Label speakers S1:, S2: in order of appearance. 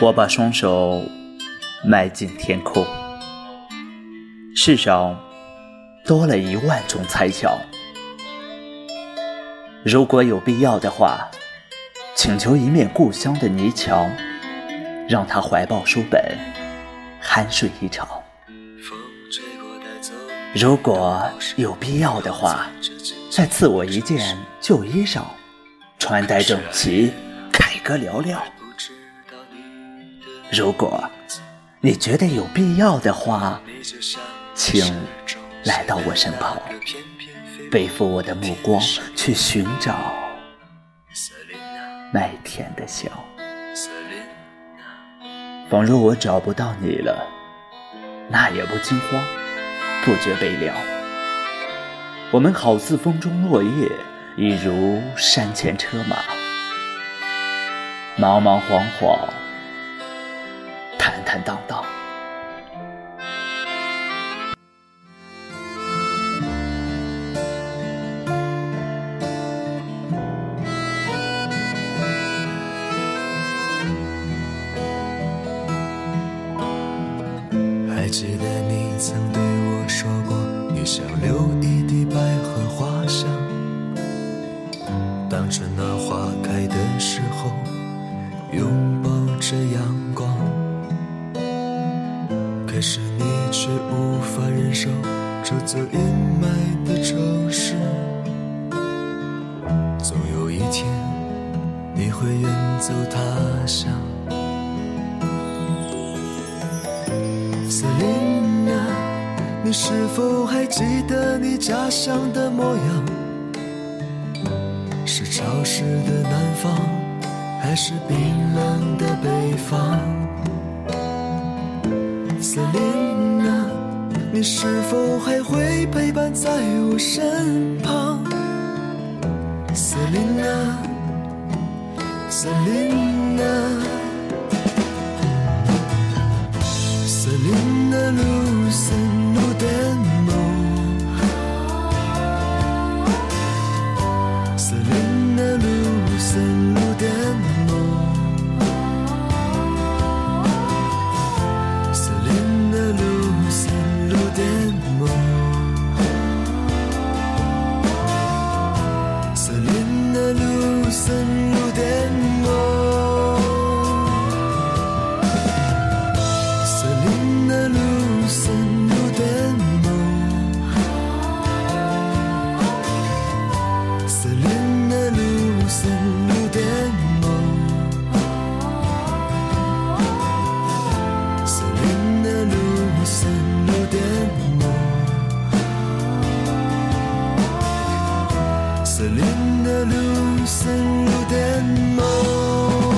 S1: 我把双手埋进天空，世上多了一万种猜巧。如果有必要的话，请求一面故乡的泥墙，让他怀抱书本，酣睡一场。如果有必要的话，再赐我一件旧衣裳，穿戴整齐，凯歌嘹亮。如果你觉得有必要的话，请来到我身旁，背负我的目光去寻找麦田的笑。仿若我找不到你了，那也不惊慌，不觉悲凉。我们好似风中落叶，一如山前车马，茫茫惶惶。坦荡荡。
S2: 还记得你曾对我说过，你想留阴霾的城市，总有一天你会远走他乡。瑟琳娜，你是否还记得你家乡的模样？是潮湿的南方，还是冰冷的北方？瑟琳，你是否还会陪伴在我身旁？瑟琳娜，瑟琳娜。思念的路深入颠簸